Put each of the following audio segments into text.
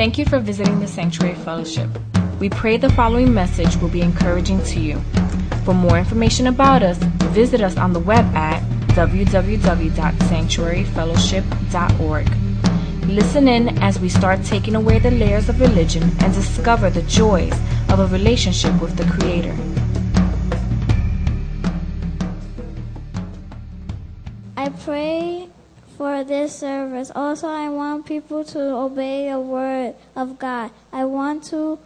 Thank you for visiting the Sanctuary Fellowship. We pray the following message will be encouraging to you. For more information about us, visit us on the web at www.sanctuaryfellowship.org. Listen in as we start taking away the layers of religion and discover the joys of a relationship with the Creator. For this service. Also, I want people to obey the word of God. I want to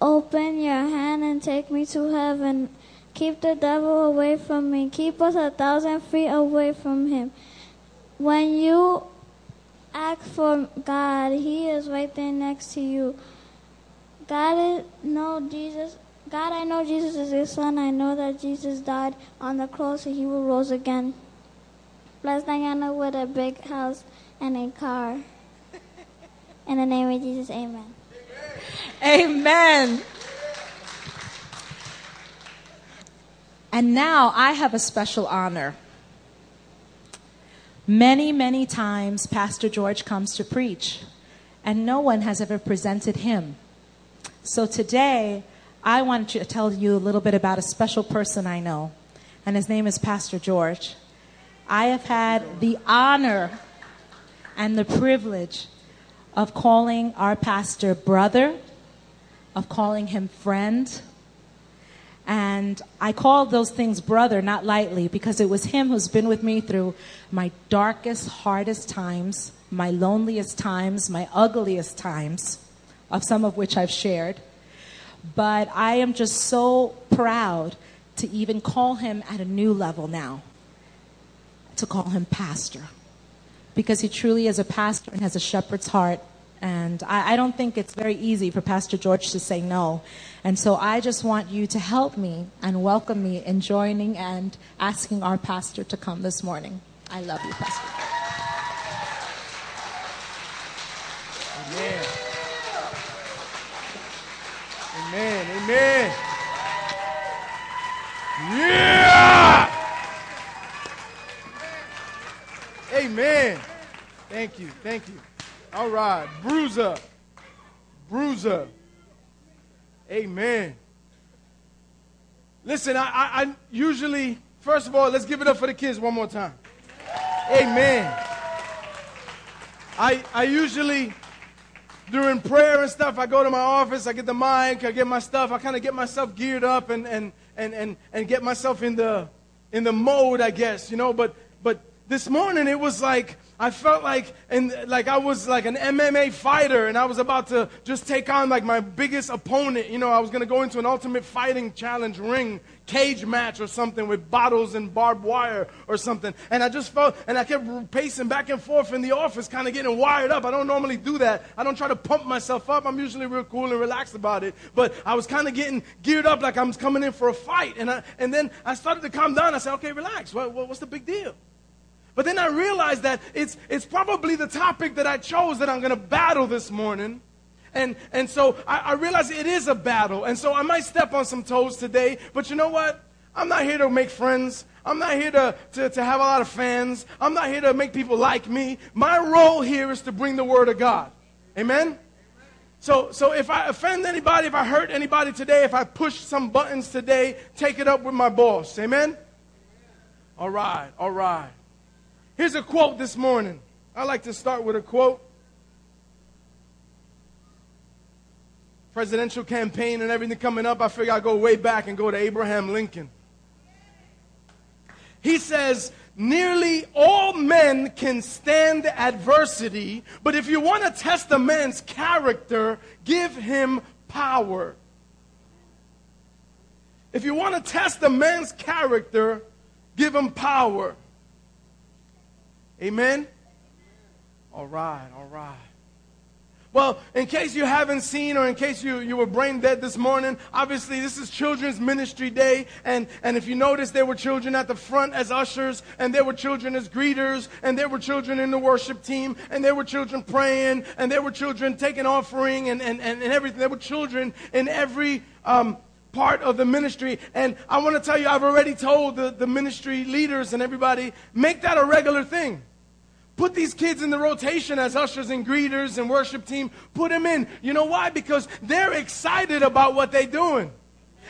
open your hand and take me to heaven. Keep the devil away from me. Keep us a thousand feet away from him. When you ask for God, He is right there next to you. God, is, know Jesus. God, I know Jesus is Your Son. I know that Jesus died on the cross and He will rose again. Bless Diana with a big house and a car. In the name of Jesus, Amen. Amen. And now I have a special honor. Many, many times, Pastor George comes to preach, and no one has ever presented him. So today, I want to tell you a little bit about a special person I know, and his name is Pastor George. I have had the honor and the privilege of calling our pastor brother, of calling him friend, and I call those things brother not lightly because it was him who's been with me through my darkest, hardest times, my loneliest times, my ugliest times, of some of which I've shared. But I am just so proud to even call him at a new level now, to call him pastor. Because he truly is a pastor and has a shepherd's heart and I, I, don't think it's very easy for Pastor George to say no. And so I just want you to help me and welcome me in joining and asking our pastor to come this morning. I love you, Pastor. Amen. Amen. Amen. Yeah. Amen. Thank you. Thank you. All right. Bruiser. Bruiser. Amen. Listen, I, I, I, usually, first of all, let's give it up for the kids one more time. Amen. I, I usually, during prayer and stuff, I go to my office, I get the mic, I get my stuff, I kind of get myself geared up and, and, and, and, and get myself in the, in the mode, I guess, you know. But, but this morning it was like, I felt like and like I was like an MMA fighter and I was about to just take on like my biggest opponent. You know, I was going to go into an ultimate fighting challenge ring cage match or something with bottles and barbed wire or something. And I just felt and I kept pacing back and forth in the office kind of getting wired up. I don't normally do that. I don't try to pump myself up. I'm usually real cool and relaxed about it. But I was kind of getting geared up like I'm coming in for a fight. And I and then I started to calm down. I said, "Okay, relax. What, what, what's the big deal?" But then I realized that it's, it's probably the topic that I chose that I'm going to battle this morning. And, and so I, I realize it is a battle. And so I might step on some toes today. But you know what? I'm not here to make friends. I'm not here to, to, to have a lot of fans. I'm not here to make people like me. My role here is to bring the word of God. Amen? So, so if I offend anybody, if I hurt anybody today, if I push some buttons today, take it up with my boss. Amen? All right, all right. Here's a quote this morning. I like to start with a quote. Presidential campaign and everything coming up, I figure I'll go way back and go to Abraham Lincoln. He says, Nearly all men can stand adversity, but if you want to test a man's character, give him power. If you want to test a man's character, give him power. Amen? All right, all right. Well, in case you haven't seen or in case you, you were brain dead this morning, obviously this is Children's Ministry Day. And, and if you notice, there were children at the front as ushers, and there were children as greeters, and there were children in the worship team, and there were children praying, and there were children taking offering and, and, and, and everything. There were children in every um, part of the ministry. And I want to tell you, I've already told the, the ministry leaders and everybody, make that a regular thing. Put these kids in the rotation as ushers and greeters and worship team. Put them in. You know why? Because they're excited about what they're doing.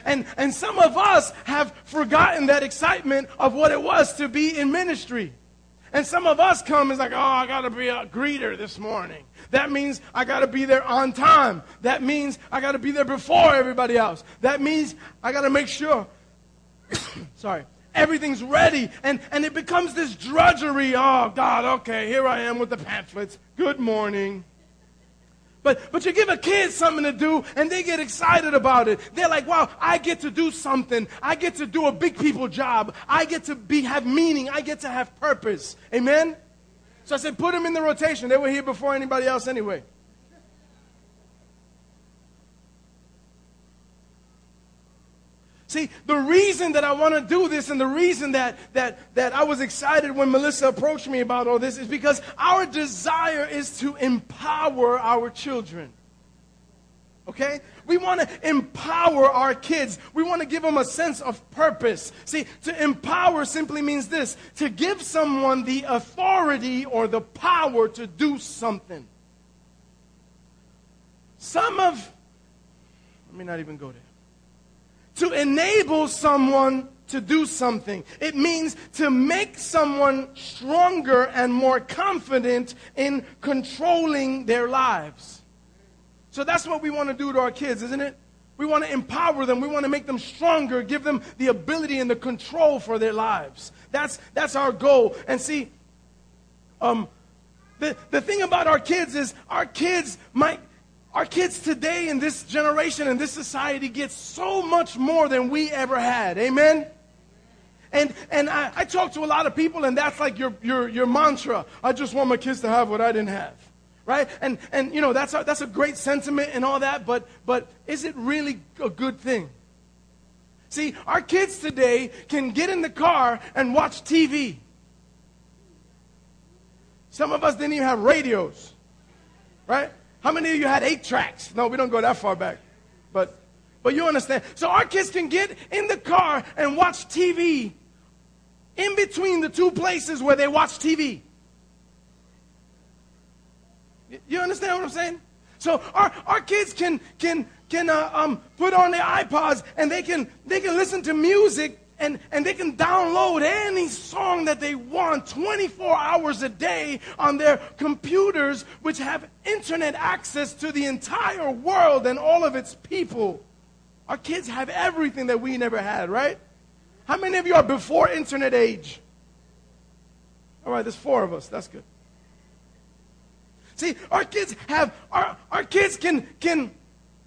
And, and some of us have forgotten that excitement of what it was to be in ministry. And some of us come is like, oh, I got to be a greeter this morning. That means I got to be there on time. That means I got to be there before everybody else. That means I got to make sure, sorry, everything's ready. And, and it becomes this drudgery. Oh, God, okay, here I am with the pamphlets. Good morning. But, but you give a kid something to do and they get excited about it. They're like, wow, I get to do something. I get to do a big people job. I get to be, have meaning. I get to have purpose. Amen? So I said, put them in the rotation. They were here before anybody else anyway. See, the reason that I want to do this and the reason that, that, that I was excited when Melissa approached me about all this is because our desire is to empower our children. Okay? We want to empower our kids. We want to give them a sense of purpose. See, to empower simply means this to give someone the authority or the power to do something. Some of, let me not even go there to enable someone to do something. It means to make someone stronger and more confident in controlling their lives. So that's what we want to do to our kids, isn't it? We want to empower them. We want to make them stronger, give them the ability and the control for their lives. That's, that's our goal. And see, um, the, the thing about our kids is our kids might our kids today in this generation and this society get so much more than we ever had. Amen? And, and I, I talk to a lot of people, and that's like your, your, your mantra. I just want my kids to have what I didn't have. Right? And, and you know, that's a, that's a great sentiment and all that, but, but is it really a good thing? See, our kids today can get in the car and watch TV. Some of us didn't even have radios. Right? How many of you had eight tracks? No, we don't go that far back. But but you understand. So our kids can get in the car and watch TV in between the two places where they watch TV. You understand what I'm saying? So our, our kids can can can uh, um, put on their iPods and they can they can listen to music and, and they can download any song that they want 24 hours a day on their computers, which have internet access to the entire world and all of its people. Our kids have everything that we never had, right? How many of you are before internet age? All right, there's four of us. That's good. See, our kids have our, our kids can can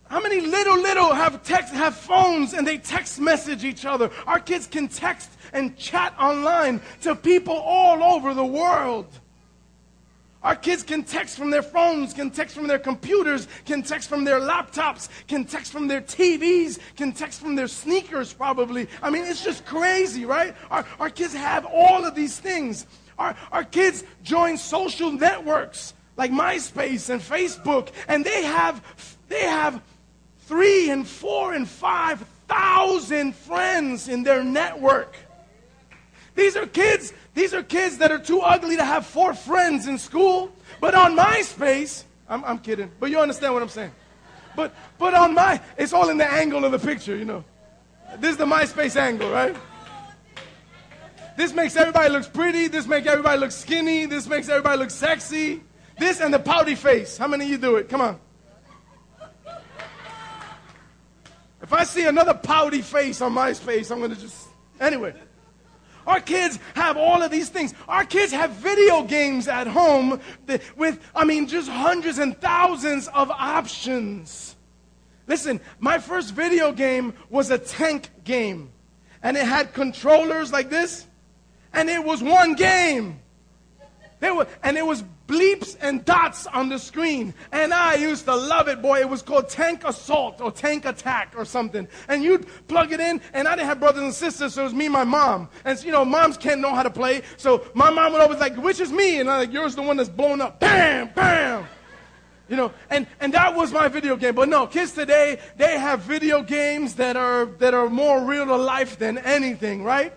how many little, little have text, have phones and they text message each other? Our kids can text and chat online to people all over the world. Our kids can text from their phones, can text from their computers, can text from their laptops, can text from their TVs, can text from their sneakers, probably. I mean, it's just crazy, right? Our, our kids have all of these things. Our, our kids join social networks like MySpace and Facebook, and they have, they have three and four and five thousand friends in their network. These are kids, these are kids that are too ugly to have four friends in school. But on MySpace, I'm, I'm kidding, but you understand what I'm saying. But, but on my, it's all in the angle of the picture, you know. This is the MySpace angle, right? This makes everybody look pretty. This makes everybody look skinny. This makes everybody look sexy. This and the pouty face. How many of you do it? Come on. If I see another pouty face on MySpace, I'm going to just. Anyway. Our kids have all of these things. Our kids have video games at home with, I mean, just hundreds and thousands of options. Listen, my first video game was a tank game. And it had controllers like this. And it was one game. Were, and it was bleeps and dots on the screen. And I used to love it, boy. It was called Tank Assault or Tank Attack or something. And you'd plug it in, and I didn't have brothers and sisters, so it was me and my mom. And, you know, moms can't know how to play. So my mom would always like, which is me? And I'm like, yours the one that's blown up. Bam, bam. You know, and, and that was my video game. But no, kids today, they have video games that are, that are more real to life than anything, right?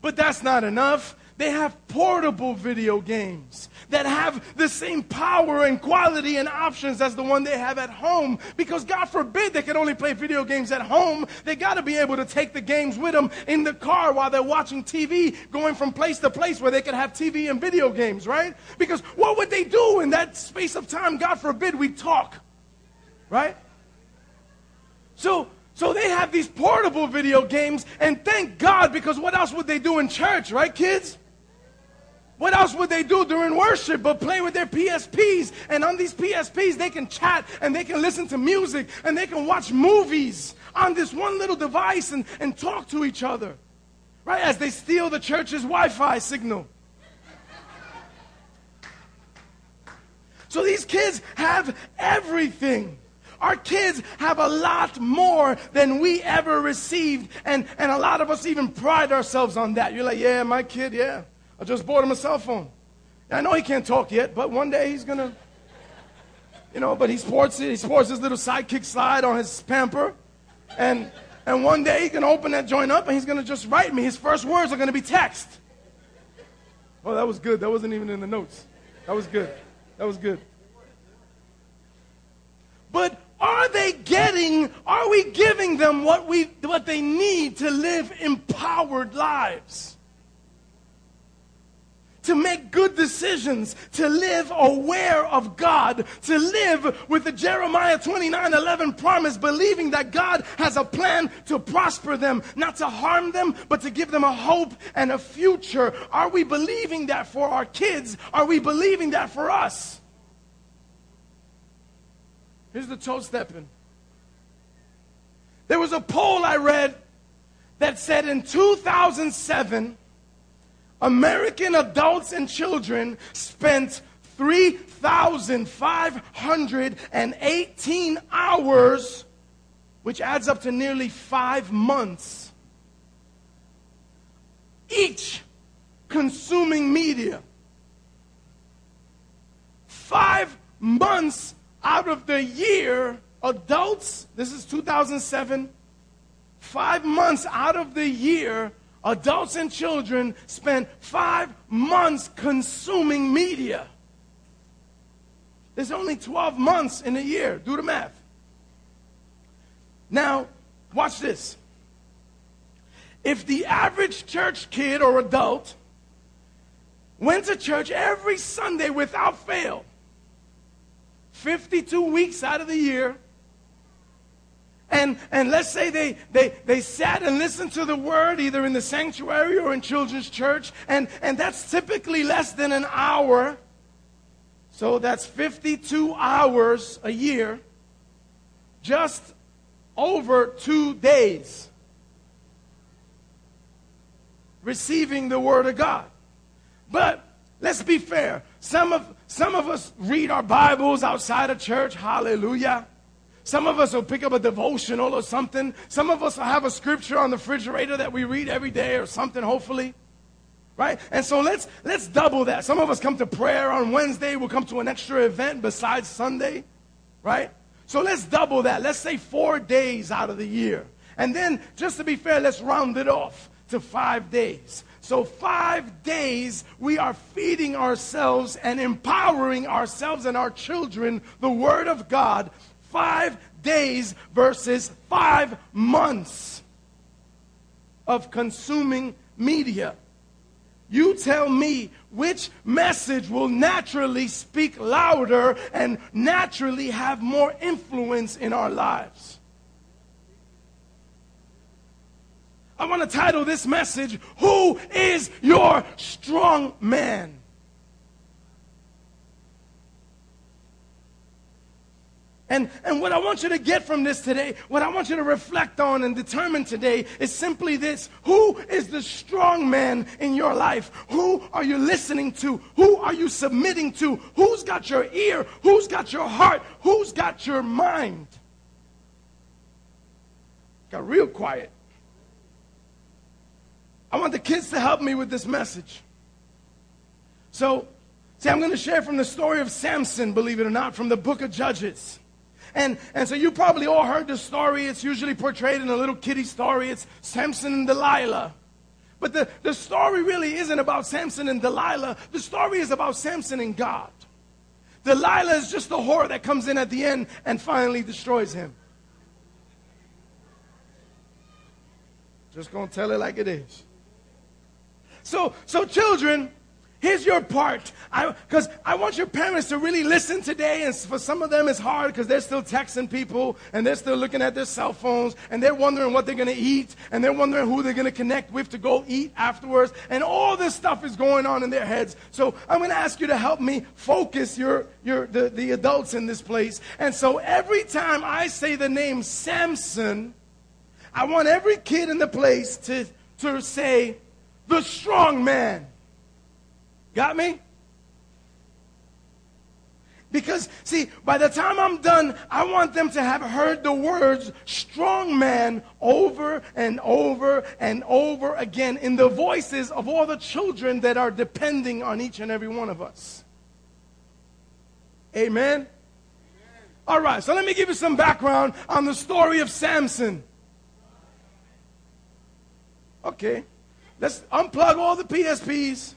But that's not enough. They have portable video games that have the same power and quality and options as the one they have at home. Because God forbid they can only play video games at home. They got to be able to take the games with them in the car while they're watching TV, going from place to place where they can have TV and video games, right? Because what would they do in that space of time? God forbid we talk, right? So, so they have these portable video games, and thank God, because what else would they do in church, right, kids? What else would they do during worship but play with their PSPs? And on these PSPs, they can chat and they can listen to music and they can watch movies on this one little device and, and talk to each other, right? As they steal the church's Wi Fi signal. So these kids have everything. Our kids have a lot more than we ever received. And, and a lot of us even pride ourselves on that. You're like, yeah, my kid, yeah. I just bought him a cell phone. I know he can't talk yet, but one day he's to, you know, but he sports it. He sports his little sidekick slide on his pamper. And, and one day he can open that joint up and he's to just write me. His first words are to be text. Oh, that was good. That wasn't even in the notes. That was good. That was good. But are they getting, are we giving them what, we, what they need to live empowered lives? To make good decisions, to live aware of God, to live with the Jeremiah 29 11 promise, believing that God has a plan to prosper them, not to harm them, but to give them a hope and a future. Are we believing that for our kids? Are we believing that for us? Here's the toe stepping. There was a poll I read that said in 2007, American adults and children spent 3,518 hours, which adds up to nearly five months, each consuming media. Five months out of the year, adults, this is 2007, five months out of the year, adults and children spend five months consuming media. There's only 12 months in a year. Do the math. Now, watch this. If the average church kid or adult went to church every Sunday without fail, 52 weeks out of the year. And, and let's say they, they, they sat and listened to the word either in the sanctuary or in children's church, and, and that's typically less than an hour. So that's 52 hours a year, just over two days receiving the word of God. But let's be fair. Some of, some of us read our Bibles outside of church. Hallelujah. Some of us will pick up a devotional or something. Some of us will have a scripture on the refrigerator that we read every day or something, hopefully. Right? And so let's let's double that. Some of us come to prayer on Wednesday, we'll come to an extra event besides Sunday. Right? So let's double that. Let's say four days out of the year. And then, just to be fair, let's round it off to five days. So, five days, we are feeding ourselves and empowering ourselves and our children the Word of God. Five days versus five months of consuming media. You tell me which message will naturally speak louder and naturally have more influence in our lives. I want to title this message, Who is Your Strong Man? And, and what I want you to get from this today, what I want you to reflect on and determine today is simply this Who is the strong man in your life? Who are you listening to? Who are you submitting to? Who's got your ear? Who's got your heart? Who's got your mind? Got real quiet. I want the kids to help me with this message. So, see, I'm going to share from the story of Samson, believe it or not, from the book of Judges. And, and so you probably all heard the story. It's usually portrayed in a little kiddie story. It's Samson and Delilah. But the, the story really isn't about Samson and Delilah. The story is about Samson and God. Delilah is just the whore that comes in at the end and finally destroys him. Just gonna tell it like it is. So, so children, Here's your part. Because I, I, want your parents to really listen today. And for some of them, it's hard because they're still texting people and they're still looking at their cell phones and they're wondering what they're going to eat and they're wondering who they're going to connect with to go eat afterwards. And all this stuff is going on in their heads. So I'm going to ask you to help me focus your, your, the, the adults in this place. And so every time I say the name Samson, I want every kid in the place to, to say, the strong man. Got me? Because, see, by the time I'm done, I want them to have heard the words strong man over and over and over again in the voices of all the children that are depending on each and every one of us. Amen? Amen? All right, so let me give you some background on the story of Samson. Okay, let's unplug all the PSPs.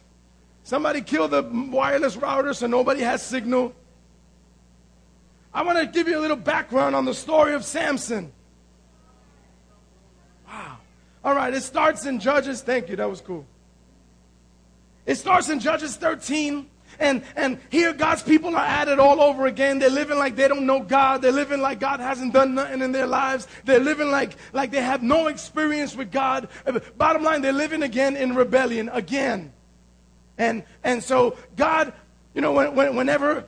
Somebody killed the wireless router so nobody has signal. I want to give you a little background on the story of Samson. Wow. All right, it starts in Judges. Thank you, that was cool. It starts in Judges 13. And, and here God's people are at it all over again. They're living like they don't know God. They're living like God hasn't done nothing in their lives. They're living like, like they have no experience with God. Uh, bottom line, they're living again in rebellion again. And, and so God, you know, when, when, whenever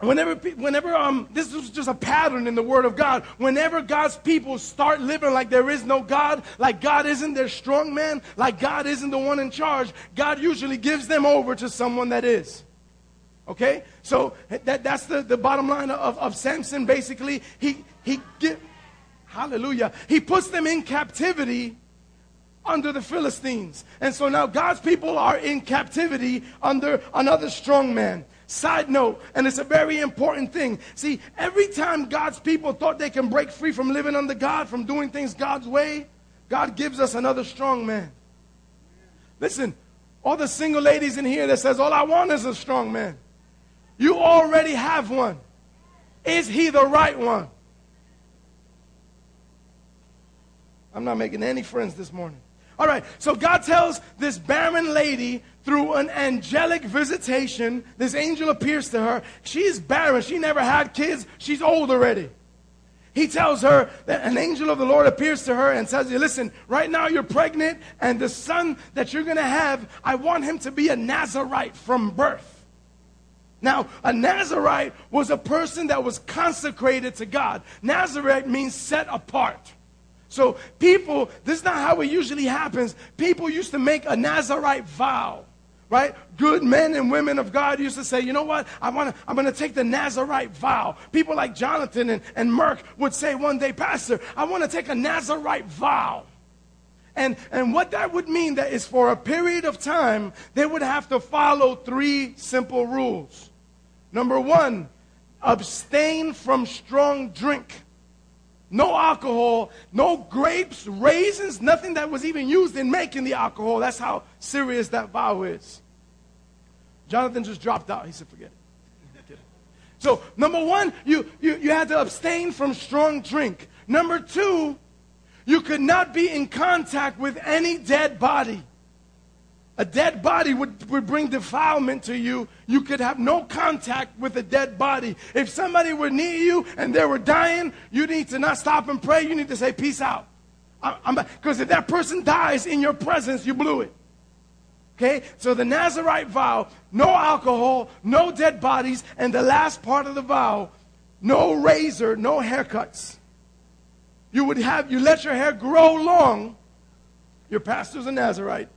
Whenever, whenever um, this is just a pattern in the Word of God. Whenever God's people start living like there is no God, like God isn't their strong man, like God isn't the one in charge, God usually gives them over to someone that is. Okay? So that, that's the, the bottom line of, of Samson. Basically, he, he get, hallelujah, he puts them in captivity under the Philistines. And so now God's people are in captivity under another strong man. Side note, and it's a very important thing. See, every time God's people thought they can break free from living under God, from doing things God's way, God gives us another strong man. Listen, all the single ladies in here that says, all I want is a strong man. You already have one. Is he the right one? I'm not making any friends this morning. All right, so God tells this barren lady through an angelic visitation, this angel appears to her. She's barren. She never had kids. She's old already. He tells her that an angel of the Lord appears to her and says, Listen, right now you're pregnant, and the son that you're going to have, I want him to be a Nazarite from birth. Now, a Nazarite was a person that was consecrated to God. Nazarite means set apart. So people, this is not how it usually happens. People used to make a Nazarite vow. Right? Good men and women of God used to say, you know what? I wanna, I'm going to take the Nazarite vow. People like Jonathan and, and Merck would say one day, Pastor, I want to take a Nazarite vow. And, and what that would mean that is for a period of time, they would have to follow three simple rules. Number one, abstain from strong drink no alcohol, no grapes, raisins, nothing that was even used in making the alcohol. That's how serious that vow is. Jonathan just dropped out. He said, forget it. So, number one, you, you, you had to abstain from strong drink. Number two, you could not be in contact with any dead body. A dead body would, would bring defilement to you. You could have no contact with a dead body. If somebody were near you and they were dying, you need to not stop and pray. You need to say, Peace out. Because if that person dies in your presence, you blew it. Okay? So the Nazarite vow no alcohol, no dead bodies, and the last part of the vow no razor, no haircuts. You would have, you let your hair grow long. Your pastor's a Nazarite.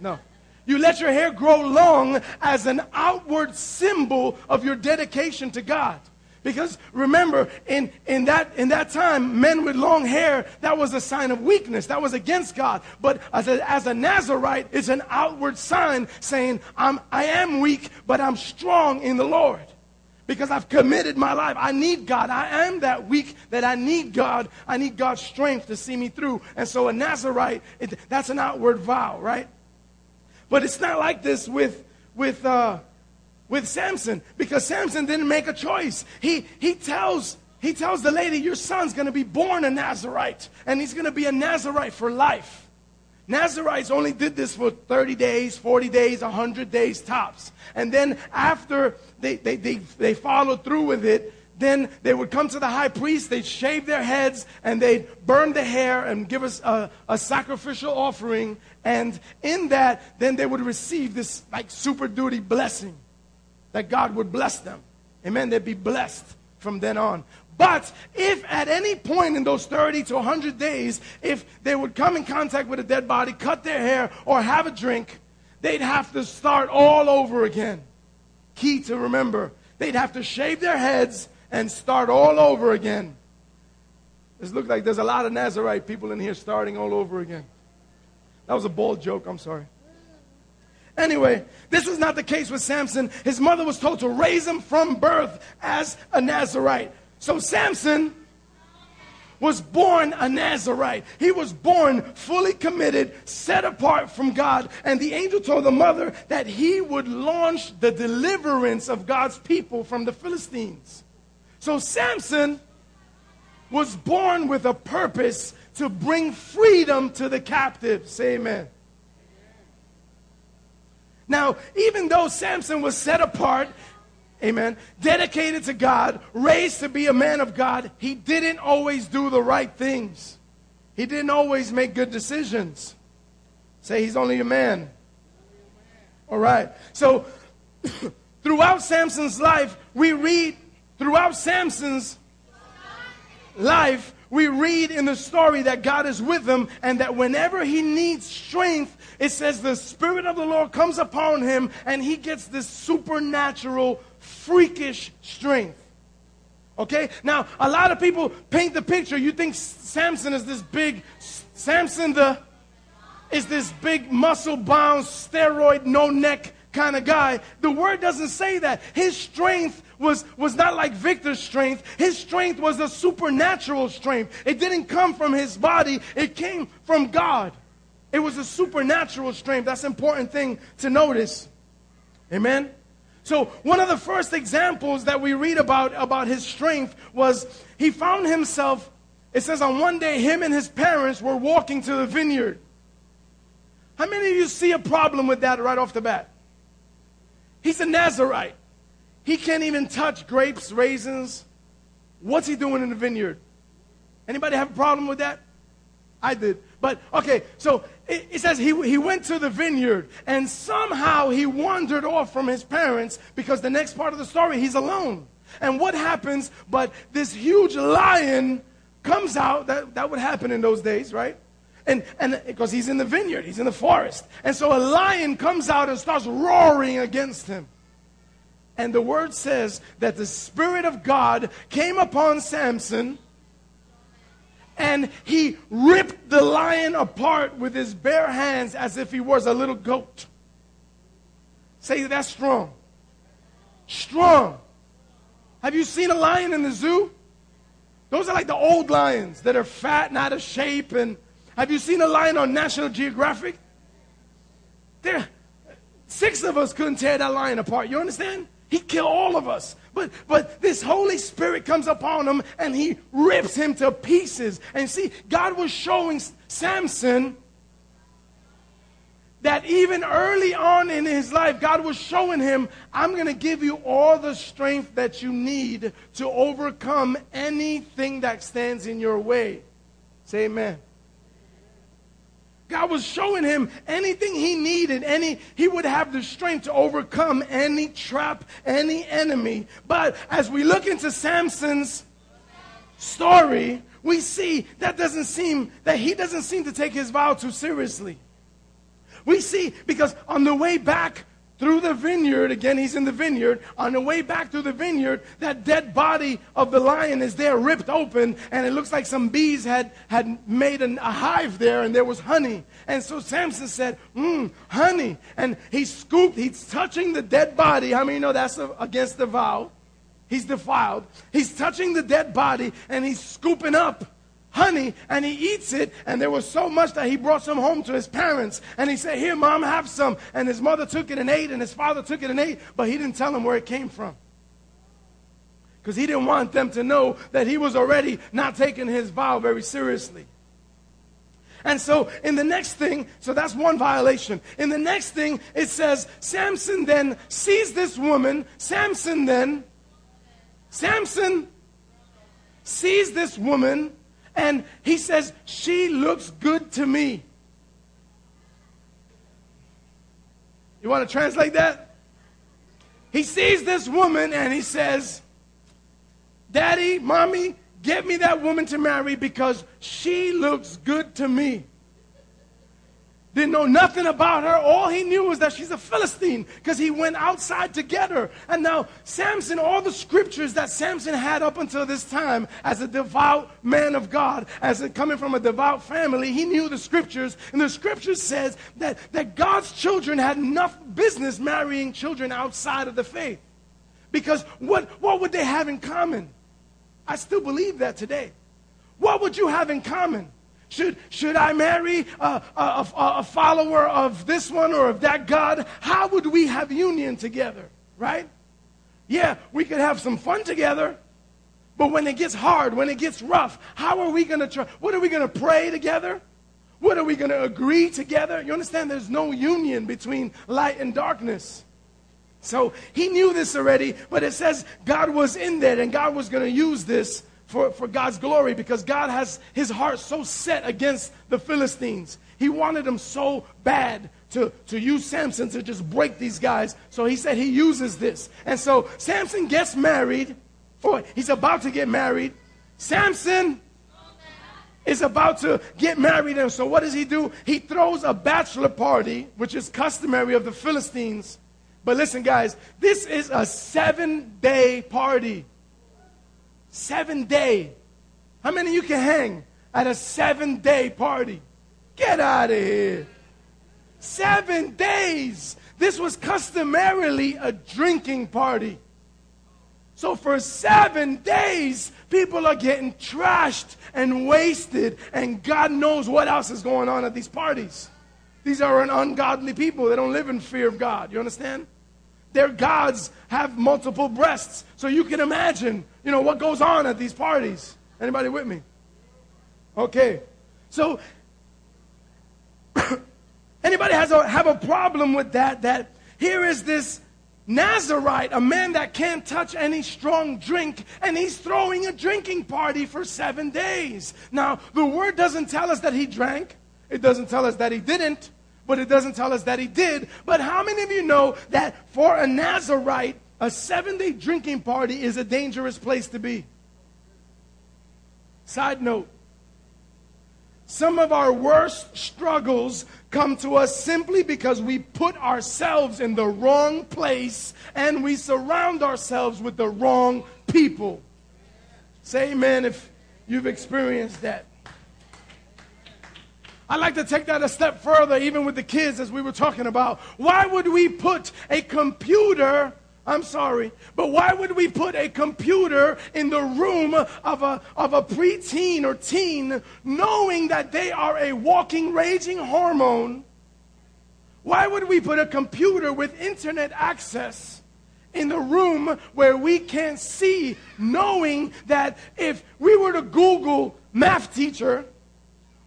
No. You let your hair grow long as an outward symbol of your dedication to God. Because remember, in, in, that, in that time, men with long hair, that was a sign of weakness. That was against God. But as a, as a Nazarite, it's an outward sign saying, I'm, I am weak, but I'm strong in the Lord. because I've committed my life. I need God. I am that weak that I need God. I need God's strength to see me through. And so a Nazarite, it, that's an outward vow, right? But it's not like this with with uh, with Samson because Samson didn't make a choice. He he tells he tells the lady, Your son's going to be born a Nazarite, and he's going to be a Nazarite for life. Nazarites only did this for 30 days, 40 days, 100 days tops. And then after they, they, they, they followed through with it, then they would come to the high priest, they'd shave their heads, and they'd burn the hair and give us a, a sacrificial offering. And in that, then they would receive this like super duty blessing that God would bless them. Amen. They'd be blessed from then on. But if at any point in those 30 to 100 days, if they would come in contact with a dead body, cut their hair, or have a drink, they'd have to start all over again. Key to remember. They'd have to shave their heads and start all over again. This looks like there's a lot of Nazarite people in here starting all over again. That was a bold joke, I'm sorry. Anyway, this was not the case with Samson. His mother was told to raise him from birth as a Nazarite. So Samson was born a Nazarite. He was born fully committed, set apart from God. And the angel told the mother that he would launch the deliverance of God's people from the Philistines. So Samson was born with a purpose to bring freedom to the captives. Amen. Now, even though Samson was set apart amen, dedicated to God, raised to be a man of God, he didn't always do the right things. He didn't always make good decisions. Say he's only a man. All right. So, throughout Samson's life, we read, throughout Samson's life, we read in the story that God is with him and that whenever he needs strength, it says the Spirit of the Lord comes upon him and he gets this supernatural freakish strength. Okay? Now, a lot of people paint the picture. You think Samson is this big, Samson the is this big muscle bound, steroid, no neck kind of guy. The word doesn't say that. His strength was, was not like Victor's strength. His strength was a supernatural strength. It didn't come from his body, it came from God. It was a supernatural strength. That's an important thing to notice. Amen? So, one of the first examples that we read about about his strength was he found himself, it says on one day, him and his parents were walking to the vineyard. How many of you see a problem with that right off the bat? He's a Nazarite. He can't even touch grapes, raisins. What's he doing in the vineyard? Anybody have a problem with that? I did. But okay, so it, it, says he, he went to the vineyard and somehow he wandered off from his parents because the next part of the story, he's alone. And what happens? But this huge lion comes out. That, that would happen in those days, right? And, and because he's in the vineyard, he's in the forest. And so a lion comes out and starts roaring against him. And the word says that the Spirit of God came upon Samson and he ripped the lion apart with his bare hands as if he was a little goat. Say that's strong. Strong. Have you seen a lion in the zoo? Those are like the old lions that are fat and out of shape. And have you seen a lion on National Geographic? There, six of us couldn't tear that lion apart. You understand? He'd kill all of us. But, but this Holy Spirit comes upon him and he rips him to pieces. And see, God was showing Samson that even early on in his life, God was showing him, I'm going to give you all the strength that you need to overcome anything that stands in your way. Say amen. God was showing him anything he needed, any he would have the strength to overcome any trap, any enemy. But as we look into Samson's story, we see that doesn't seem that he doesn't seem to take his vow too seriously. We see because on the way back through the vineyard, again, he's in the vineyard. On the way back through the vineyard, that dead body of the lion is there ripped open, and it looks like some bees had, had made an, a hive there, and there was honey. And so Samson said, Mmm, honey. And he scooped, he's touching the dead body. How many know that's a, against the vow? He's defiled. He's touching the dead body and he's scooping up honey and he eats it. And there was so much that he brought some home to his parents. And he said, Here, mom, have some. And his mother took it and ate, and his father took it and ate, but he didn't tell him where it came from. Because he didn't want them to know that he was already not taking his vow very seriously. And so in the next thing, so that's one violation. In the next thing, it says, Samson then sees this woman. Samson then, Samson sees this woman and he says, She looks good to me. You want to translate that? He sees this woman and he says, Daddy, mommy, get me that woman to marry because she looks good to me didn't know nothing about her. All he knew was that she's a Philistine because he went outside to get her. And now, Samson, all the scriptures that Samson had up until this time as a devout man of God, as a, coming from a devout family, he knew the scriptures. And the scripture says that, that God's children had enough business marrying children outside of the faith. Because what, what would they have in common? I still believe that today. What would you have in common? Should, should I marry a, a, a, follower of this one or of that God? How would we have union together, right? Yeah, we could have some fun together, but when it gets hard, when it gets rough, how are we going to try? What are we going to pray together? What are we going to agree together? You understand? There's no union between light and darkness. So he knew this already, but it says God was in there and God was going to use this for, for God's glory because God has his heart so set against the Philistines. He wanted them so bad to, to use Samson to just break these guys. So he said he uses this. And so Samson gets married, or he's about to get married. Samson is about to get married. And so what does he do? He throws a bachelor party, which is customary of the Philistines. But listen, guys, this is a seven day party. Seven day. How many you can hang at a seven day party? Get out of here. Seven days. This was customarily a drinking party. So for seven days, people are getting trashed and wasted, and God knows what else is going on at these parties. These are an ungodly people. They don't live in fear of God. You understand? Their gods have multiple breasts. So you can imagine, you know, what goes on at these parties. Anybody with me? Okay. So anybody has a, have a problem with that that here is this Nazarite, a man that can't touch any strong drink, and he's throwing a drinking party for seven days. Now, the word doesn't tell us that he drank, it doesn't tell us that he didn't, but it doesn't tell us that he did. But how many of you know that for a Nazarite, a seven day drinking party is a dangerous place to be? Side note some of our worst struggles come to us simply because we put ourselves in the wrong place and we surround ourselves with the wrong people. Say amen if you've experienced that. I'd like to take that a step further, even with the kids, as we were talking about. Why would we put a computer? I'm sorry, but why would we put a computer in the room of a, of a preteen or teen knowing that they are a walking, raging hormone? Why would we put a computer with internet access in the room where we can't see, knowing that if we were to Google math teacher,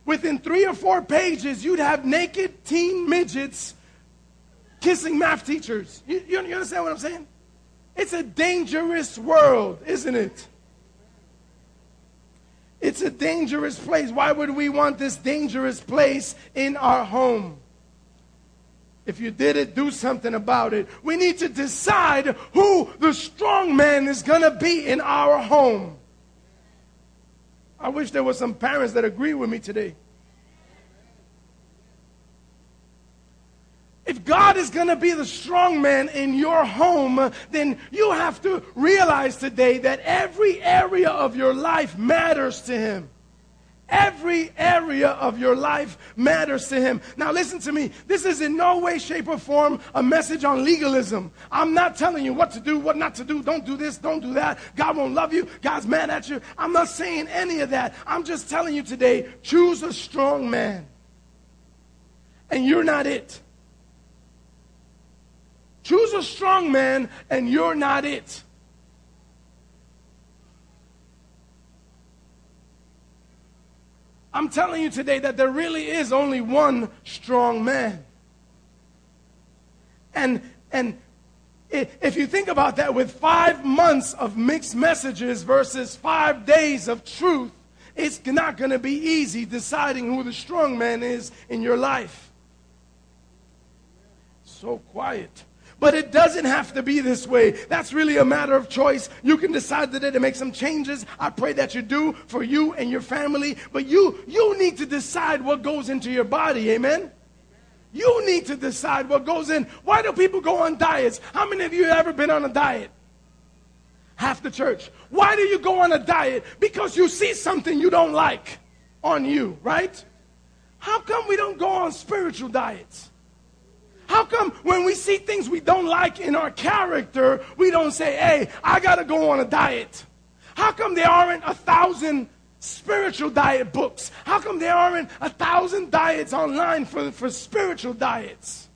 within three or four pages, you'd have naked teen midgets kissing math teachers. You, you, you understand what I'm saying? It's a dangerous world, isn't it? It's a dangerous place. Why would we want this dangerous place in our home? If you did it, do something about it. We need to decide who the strong man is going to be in our home. I wish there were some parents that agree with me today. If God is going to be the strong man in your home, then you have to realize today that every area of your life matters to Him. Every area of your life matters to him. Now, listen to me. This is in no way, shape, or form a message on legalism. I'm not telling you what to do, what not to do. Don't do this, don't do that. God won't love you. God's mad at you. I'm not saying any of that. I'm just telling you today choose a strong man. And you're not it. Choose a strong man, and you're not it. I'm telling you today that there really is only one strong man. And, and if you think about that, with five months of mixed messages versus five days of truth, it's not going to be easy deciding who the strong man is in your life. So quiet. But it doesn't have to be this way. That's really a matter of choice. You can decide today to make some changes. I pray that you do for you and your family. But you, you need to decide what goes into your body. Amen? You need to decide what goes in. Why do people go on diets? How many of you have ever been on a diet? Half the church. Why do you go on a diet? Because you see something you don't like on you, right? How come we don't go on spiritual diets? How come when we see things we don't like in our character, we don't say, hey, I got to go on a diet? How come there aren't a thousand spiritual diet books? How come there aren't a thousand diets online for, for spiritual diets?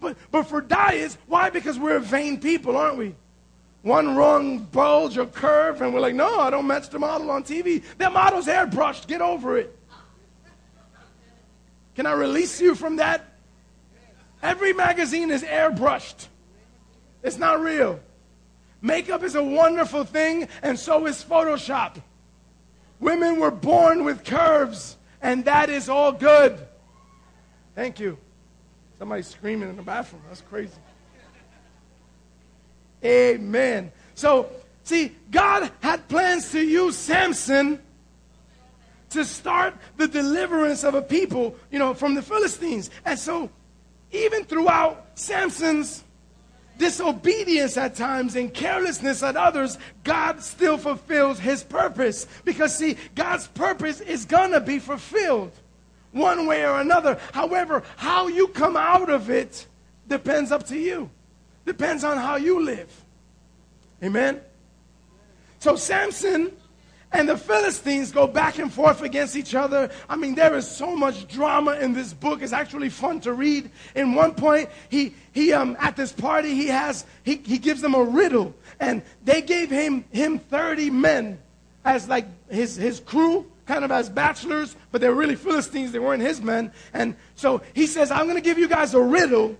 But, but for diets, why? Because we're vain people, aren't we? One wrong bulge or curve, and we're like, no, I don't match the model on TV. That model's airbrushed. Get over it. Can I release you from that Every magazine is airbrushed. It's not real. Makeup is a wonderful thing, and so is Photoshop. Women were born with curves, and that is all good. Thank you. Somebody's screaming in the bathroom. That's crazy. Amen. So, see, God had plans to use Samson to start the deliverance of a people, you know, from the Philistines. And so even throughout Samson's disobedience at times and carelessness at others, God still fulfills his purpose. Because, see, God's purpose is going to be fulfilled one way or another. However, how you come out of it depends up to you, depends on how you live. Amen? So, Samson and the Philistines go back and forth against each other. I mean, there is so much drama in this book. It's actually fun to read. In one point, he, he um, at this party, he has, he, he gives them a riddle. And they gave him, him 30 men as like his, his crew, kind of as bachelors, but they're really Philistines. They weren't his men. And so he says, I'm going to give you guys a riddle.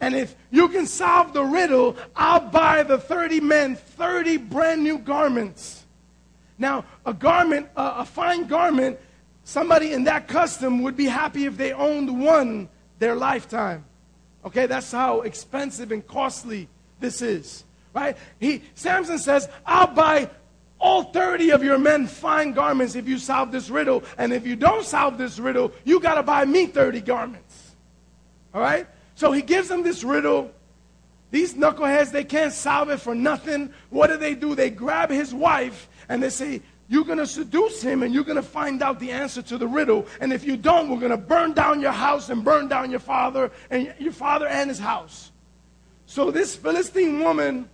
And if you can solve the riddle, I'll buy the 30 men 30 brand new garments. Now, a garment, a fine garment, somebody in that custom would be happy if they owned one their lifetime. Okay, that's how expensive and costly this is. Right? He Samson says, I'll buy all 30 of your men fine garments if you solve this riddle. And if you don't solve this riddle, you got to buy me 30 garments. All right? So he gives them this riddle. These knuckleheads, they can't solve it for nothing. What do they do? They grab his wife and they say, You're going to seduce him and you're going to find out the answer to the riddle. And if you don't, we're going to burn down your house and burn down your father and your father and his house. So this Philistine woman,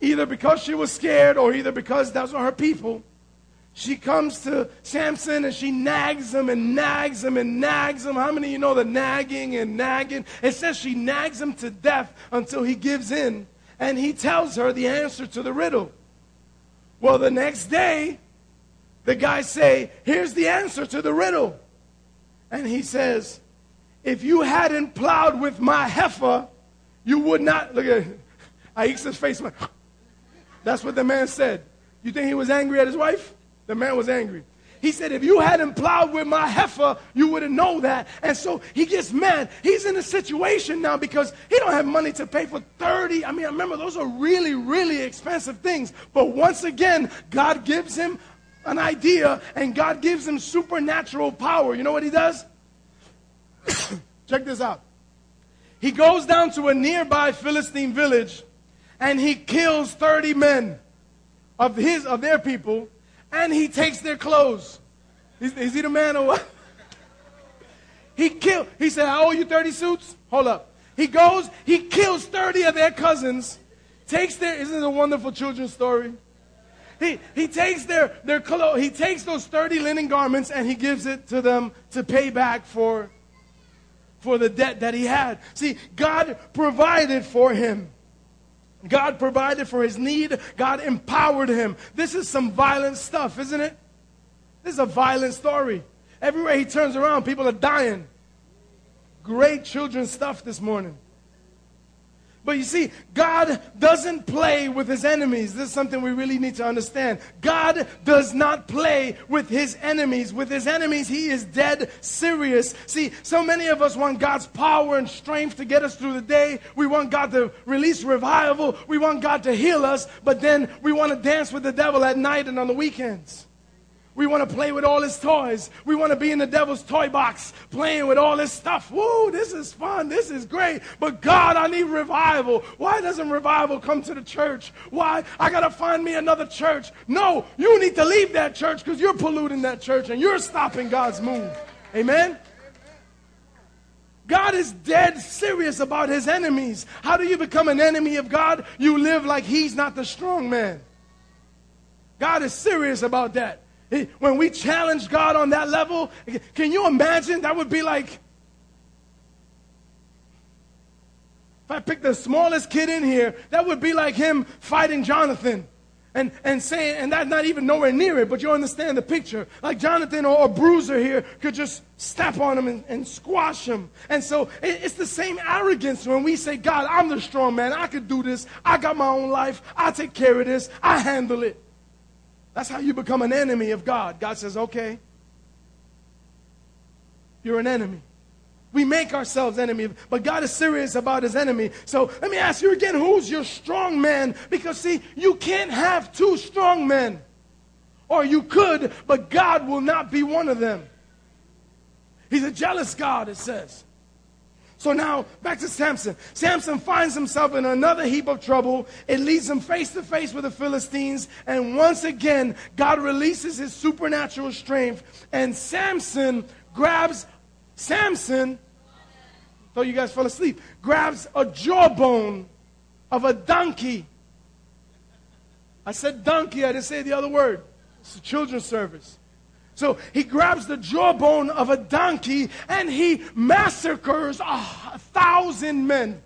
either because she was scared or either because those are her people, she comes to Samson and she nags him and nags him and nags him. How many of you know the nagging and nagging? It says she nags him to death until he gives in and he tells her the answer to the riddle. Well, the next day, the guy say, Here's the answer to the riddle. And he says, If you hadn't plowed with my heifer, you would not. Look at Aisha's face. That's what the man said. You think he was angry at his wife? The man was angry. He said, if you hadn't plowed with my heifer, you wouldn't know that. And so he gets mad. He's in a situation now because he don't have money to pay for 30. I mean, remember, those are really, really expensive things. But once again, God gives him an idea and God gives him supernatural power. You know what he does? Check this out. He goes down to a nearby Philistine village and he kills 30 men of his of their people and he takes their clothes. Is, is he the man or what? He killed, he said, I owe you 30 suits. Hold up. He goes, he kills 30 of their cousins, takes their, isn't it a wonderful children's story? He, he takes their, their clothes, he takes those 30 linen garments and he gives it to them to pay back for, for the debt that he had. See, God provided for him. God provided for his need. God empowered him. This is some violent stuff, isn't it? This is a violent story. Everywhere he turns around, people are dying. Great children's stuff this morning. But you see, God doesn't play with his enemies. This is something we really need to understand. God does not play with his enemies. With his enemies, he is dead serious. See, so many of us want God's power and strength to get us through the day. We want God to release revival. We want God to heal us. But then we want to dance with the devil at night and on the weekends. We want to play with all his toys. We want to be in the devil's toy box playing with all his stuff. Woo, this is fun. This is great. But God, I need revival. Why doesn't revival come to the church? Why? I got to find me another church. No, you need to leave that church because you're polluting that church and you're stopping God's move. Amen? God is dead serious about his enemies. How do you become an enemy of God? You live like he's not the strong man. God is serious about that. When we challenge God on that level, can you imagine? That would be like if I pick the smallest kid in here, that would be like him fighting Jonathan. And, and saying, and that's not even nowhere near it, but you understand the picture. Like Jonathan or a bruiser here could just step on him and, and squash him. And so it, it's the same arrogance when we say, God, I'm the strong man. I could do this. I got my own life. I take care of this. I handle it. That's how you become an enemy of God. God says, okay, you're an enemy. We make ourselves enemy, but God is serious about his enemy. So let me ask you again, who's your strong man? Because see, you can't have two strong men. Or you could, but God will not be one of them. He's a jealous God, it says. So now, back to Samson. Samson finds himself in another heap of trouble. It leads him face to face with the Philistines. And once again, God releases his supernatural strength. And Samson grabs, Samson, though you guys fell asleep, grabs a jawbone of a donkey. I said donkey, I didn't say the other word. It's a children's service. So he grabs the jawbone of a donkey and he massacres a thousand men.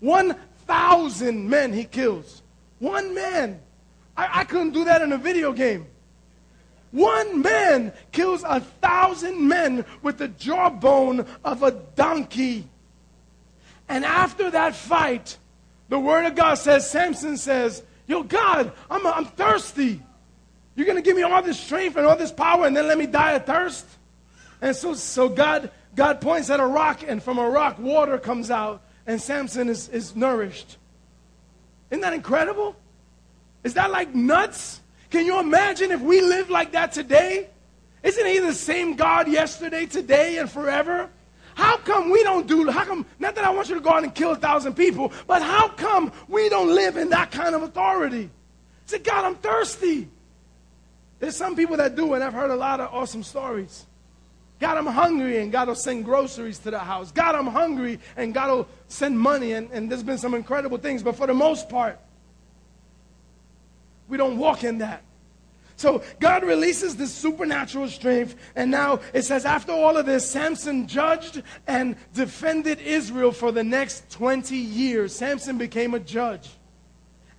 One thousand men he kills. One man. I, I couldn't do that in a video game. One man kills a thousand men with the jawbone of a donkey. And after that fight, the word of God says, Samson says, Yo, God, I'm, I'm thirsty. You're going to give me all this strength and all this power and then let me die of thirst? And so, so God, God points at a rock, and from a rock, water comes out, and Samson is, is nourished. Isn't that incredible? Is that like nuts? Can you imagine if we live like that today? Isn't he the same God yesterday, today, and forever? How come we don't do, how come, not that I want you to go out and kill a thousand people, but how come we don't live in that kind of authority? Say, God, I'm thirsty. There's some people that do, and I've heard a lot of awesome stories. God, I'm hungry, and God will send groceries to the house. God, I'm hungry, and God will send money, and, and there's been some incredible things. But for the most part, we don't walk in that. So God releases this supernatural strength, and now it says, after all of this, Samson judged and defended Israel for the next 20 years. Samson became a judge.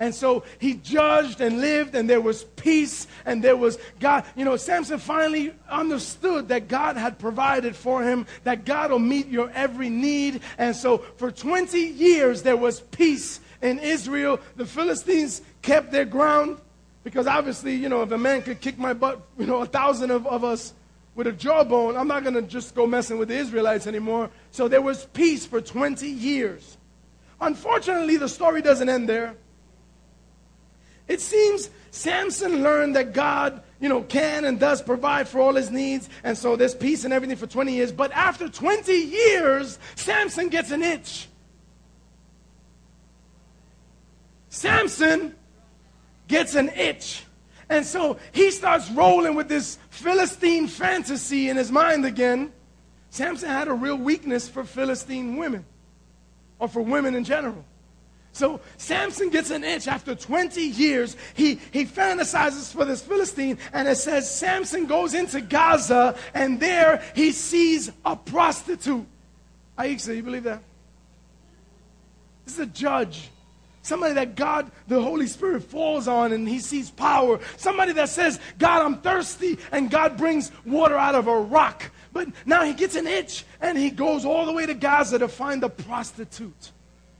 And so he judged and lived, and there was peace, and there was God. You know, Samson finally understood that God had provided for him, that God will meet your every need. And so for 20 years, there was peace in Israel. The Philistines kept their ground because obviously, you know, if a man could kick my butt, you know, a thousand of, of us with a jawbone, I'm not going to just go messing with the Israelites anymore. So there was peace for 20 years. Unfortunately, the story doesn't end there. It seems Samson learned that God, you know, can and does provide for all his needs, and so there's peace and everything for 20 years. But after 20 years, Samson gets an itch. Samson gets an itch. And so he starts rolling with this Philistine fantasy in his mind again. Samson had a real weakness for Philistine women, or for women in general. So Samson gets an itch after 20 years. He, he fantasizes for this Philistine, and it says Samson goes into Gaza, and there he sees a prostitute. Aixa, you believe that? This is a judge. Somebody that God, the Holy Spirit, falls on and he sees power. Somebody that says, God, I'm thirsty, and God brings water out of a rock. But now he gets an itch and he goes all the way to Gaza to find a prostitute.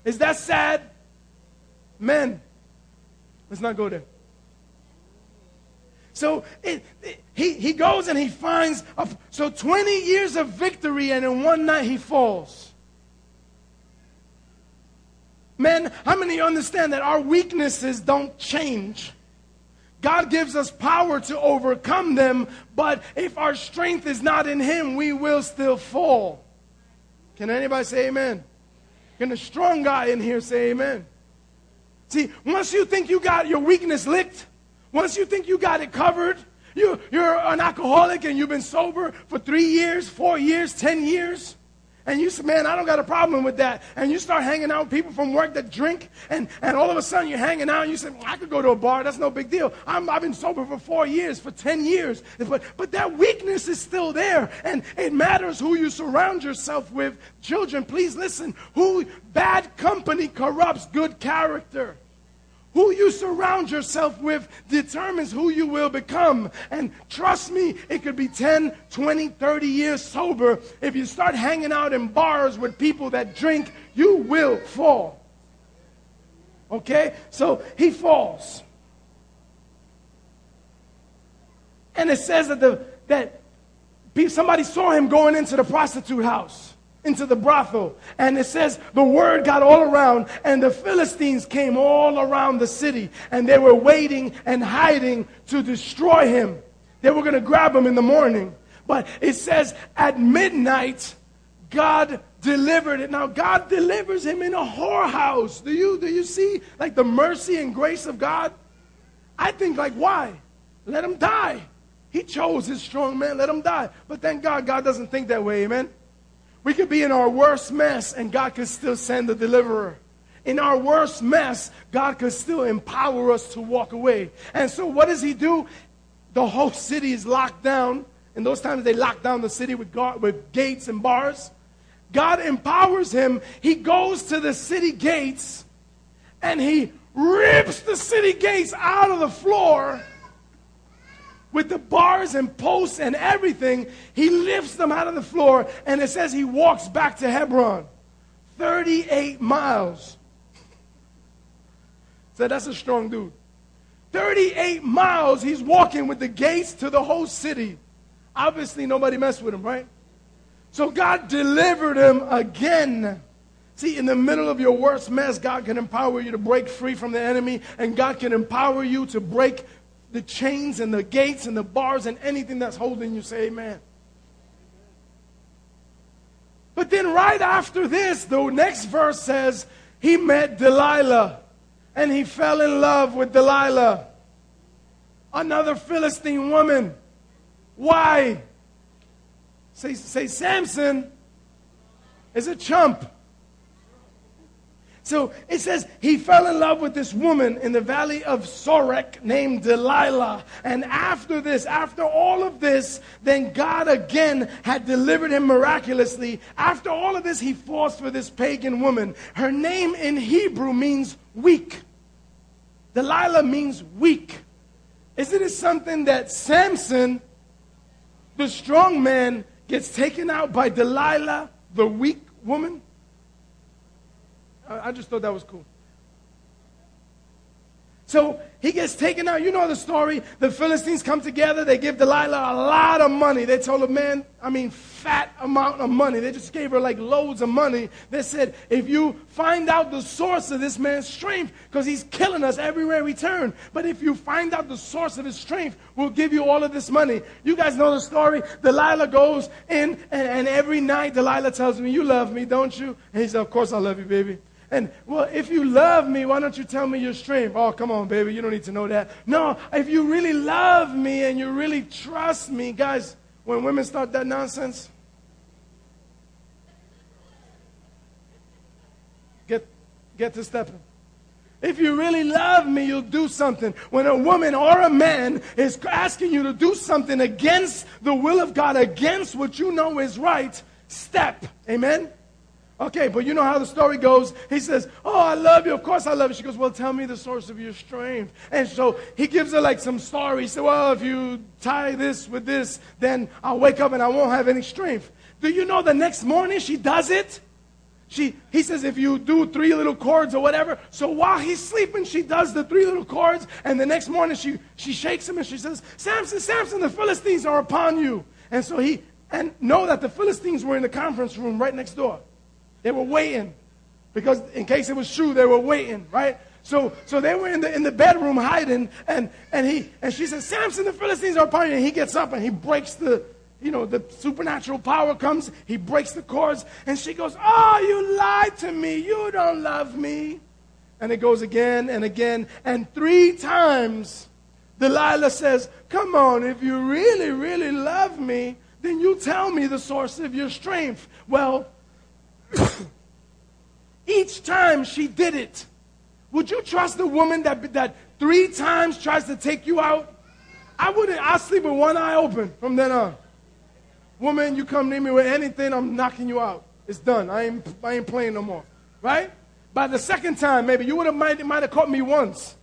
Is that sad? Men, let's not go there. So it, it, he, he goes and he finds, a, so 20 years of victory, and in one night he falls. Men, how many understand that our weaknesses don't change? God gives us power to overcome them, but if our strength is not in Him, we will still fall. Can anybody say amen? Can a strong guy in here say amen? See, once you think you got your weakness licked, once you think you got it covered, you, you're an alcoholic and you've been sober for three years, four years, ten years, and you say, man, I don't got a problem with that. And you start hanging out with people from work that drink, and, and all of a sudden you're hanging out and you say, well, I could go to a bar, that's no big deal. i have been sober for four years, for 10 years. But, but that weakness is still there, and it matters who you surround yourself with. Children, please listen. Who bad company corrupts good character. Who you surround yourself with determines who you will become. And trust me, it could be 10, 20, 30 years sober. If you start hanging out in bars with people that drink, you will fall. Okay? So he falls. And it says that, the, that somebody saw him going into the prostitute house into the brothel. And it says the word got all around, and the Philistines came all around the city, and they were waiting and hiding to destroy him. They were going to grab him in the morning. But it says at midnight, God delivered it. Now, God delivers him in a whorehouse. Do you, do you see like the mercy and grace of God? I think like, why? Let him die. He chose his strong man. Let him die. But thank God, God doesn't think that way. Amen. We could be in our worst mess and God could still send a deliverer. In our worst mess, God could still empower us to walk away. And so, what does He do? The whole city is locked down. In those times, they locked down the city with, guard, with gates and bars. God empowers him. He goes to the city gates and he rips the city gates out of the floor with the bars and posts and everything, he lifts them out of the floor, and it says he walks back to Hebron. 38 miles. So that's a strong dude. 38 miles he's walking with the gates to the whole city. Obviously, nobody messed with him, right? So God delivered him again. See, in the middle of your worst mess, God can empower you to break free from the enemy, and God can empower you to break the chains and the gates and the bars and anything that's holding you. Say amen. But then, right after this, the next verse says, he met Delilah and he fell in love with Delilah, another Philistine woman. Why? Say, say Samson is a chump. So it says he fell in love with this woman in the valley of Sorek named Delilah. And after this, after all of this, then God again had delivered him miraculously. After all of this, he falls for this pagan woman. Her name in Hebrew means weak. Delilah means weak. Isn't it something that Samson, the strong man, gets taken out by Delilah, the weak woman? I just thought that was cool. So he gets taken out. You know the story. The Philistines come together. They give Delilah a lot of money. They told her, man, I mean, fat amount of money. They just gave her like loads of money. They said, if you find out the source of this man's strength, because he's killing us everywhere we turn, but if you find out the source of his strength, we'll give you all of this money. You guys know the story. Delilah goes in, and, and every night Delilah tells me, you love me, don't you? And he said, of course I love you, baby. And, well, if you love me, why don't you tell me your strength? Oh, come on, baby. You don't need to know that. No, if you really love me and you really trust me, guys, when women start that nonsense, get, get to stepping. If you really love me, you'll do something. When a woman or a man is asking you to do something against the will of God, against what you know is right, step. Amen? Okay, but you know how the story goes. He says, Oh, I love you. Of course I love you. She goes, Well, tell me the source of your strength. And so he gives her like some story. He said, Well, if you tie this with this, then I'll wake up and I won't have any strength. Do you know the next morning she does it? She, he says, if you do three little cords or whatever. So while he's sleeping, she does the three little cords. And the next morning, she, she shakes him and she says, Samson, Samson, the Philistines are upon you. And so he, and know that the Philistines were in the conference room right next door. They were waiting. Because in case it was true, they were waiting, right? So, so they were in the, in the bedroom hiding, and, and, he, and she says, Samson, the Philistines are upon you. And he gets up and he breaks the, you know, the supernatural power comes. He breaks the cords. And she goes, Oh, you lied to me. You don't love me. And it goes again and again. And three times, Delilah says, Come on, if you really, really love me, then you tell me the source of your strength. Well, each time she did it, would you trust the woman that, that three times tries to take you out? I wouldn't. i sleep with one eye open from then on. Woman, you come near me with anything, I'm knocking you out. It's done. I ain't, I ain't playing no more. Right? By the second time, maybe you would have might, might have caught me once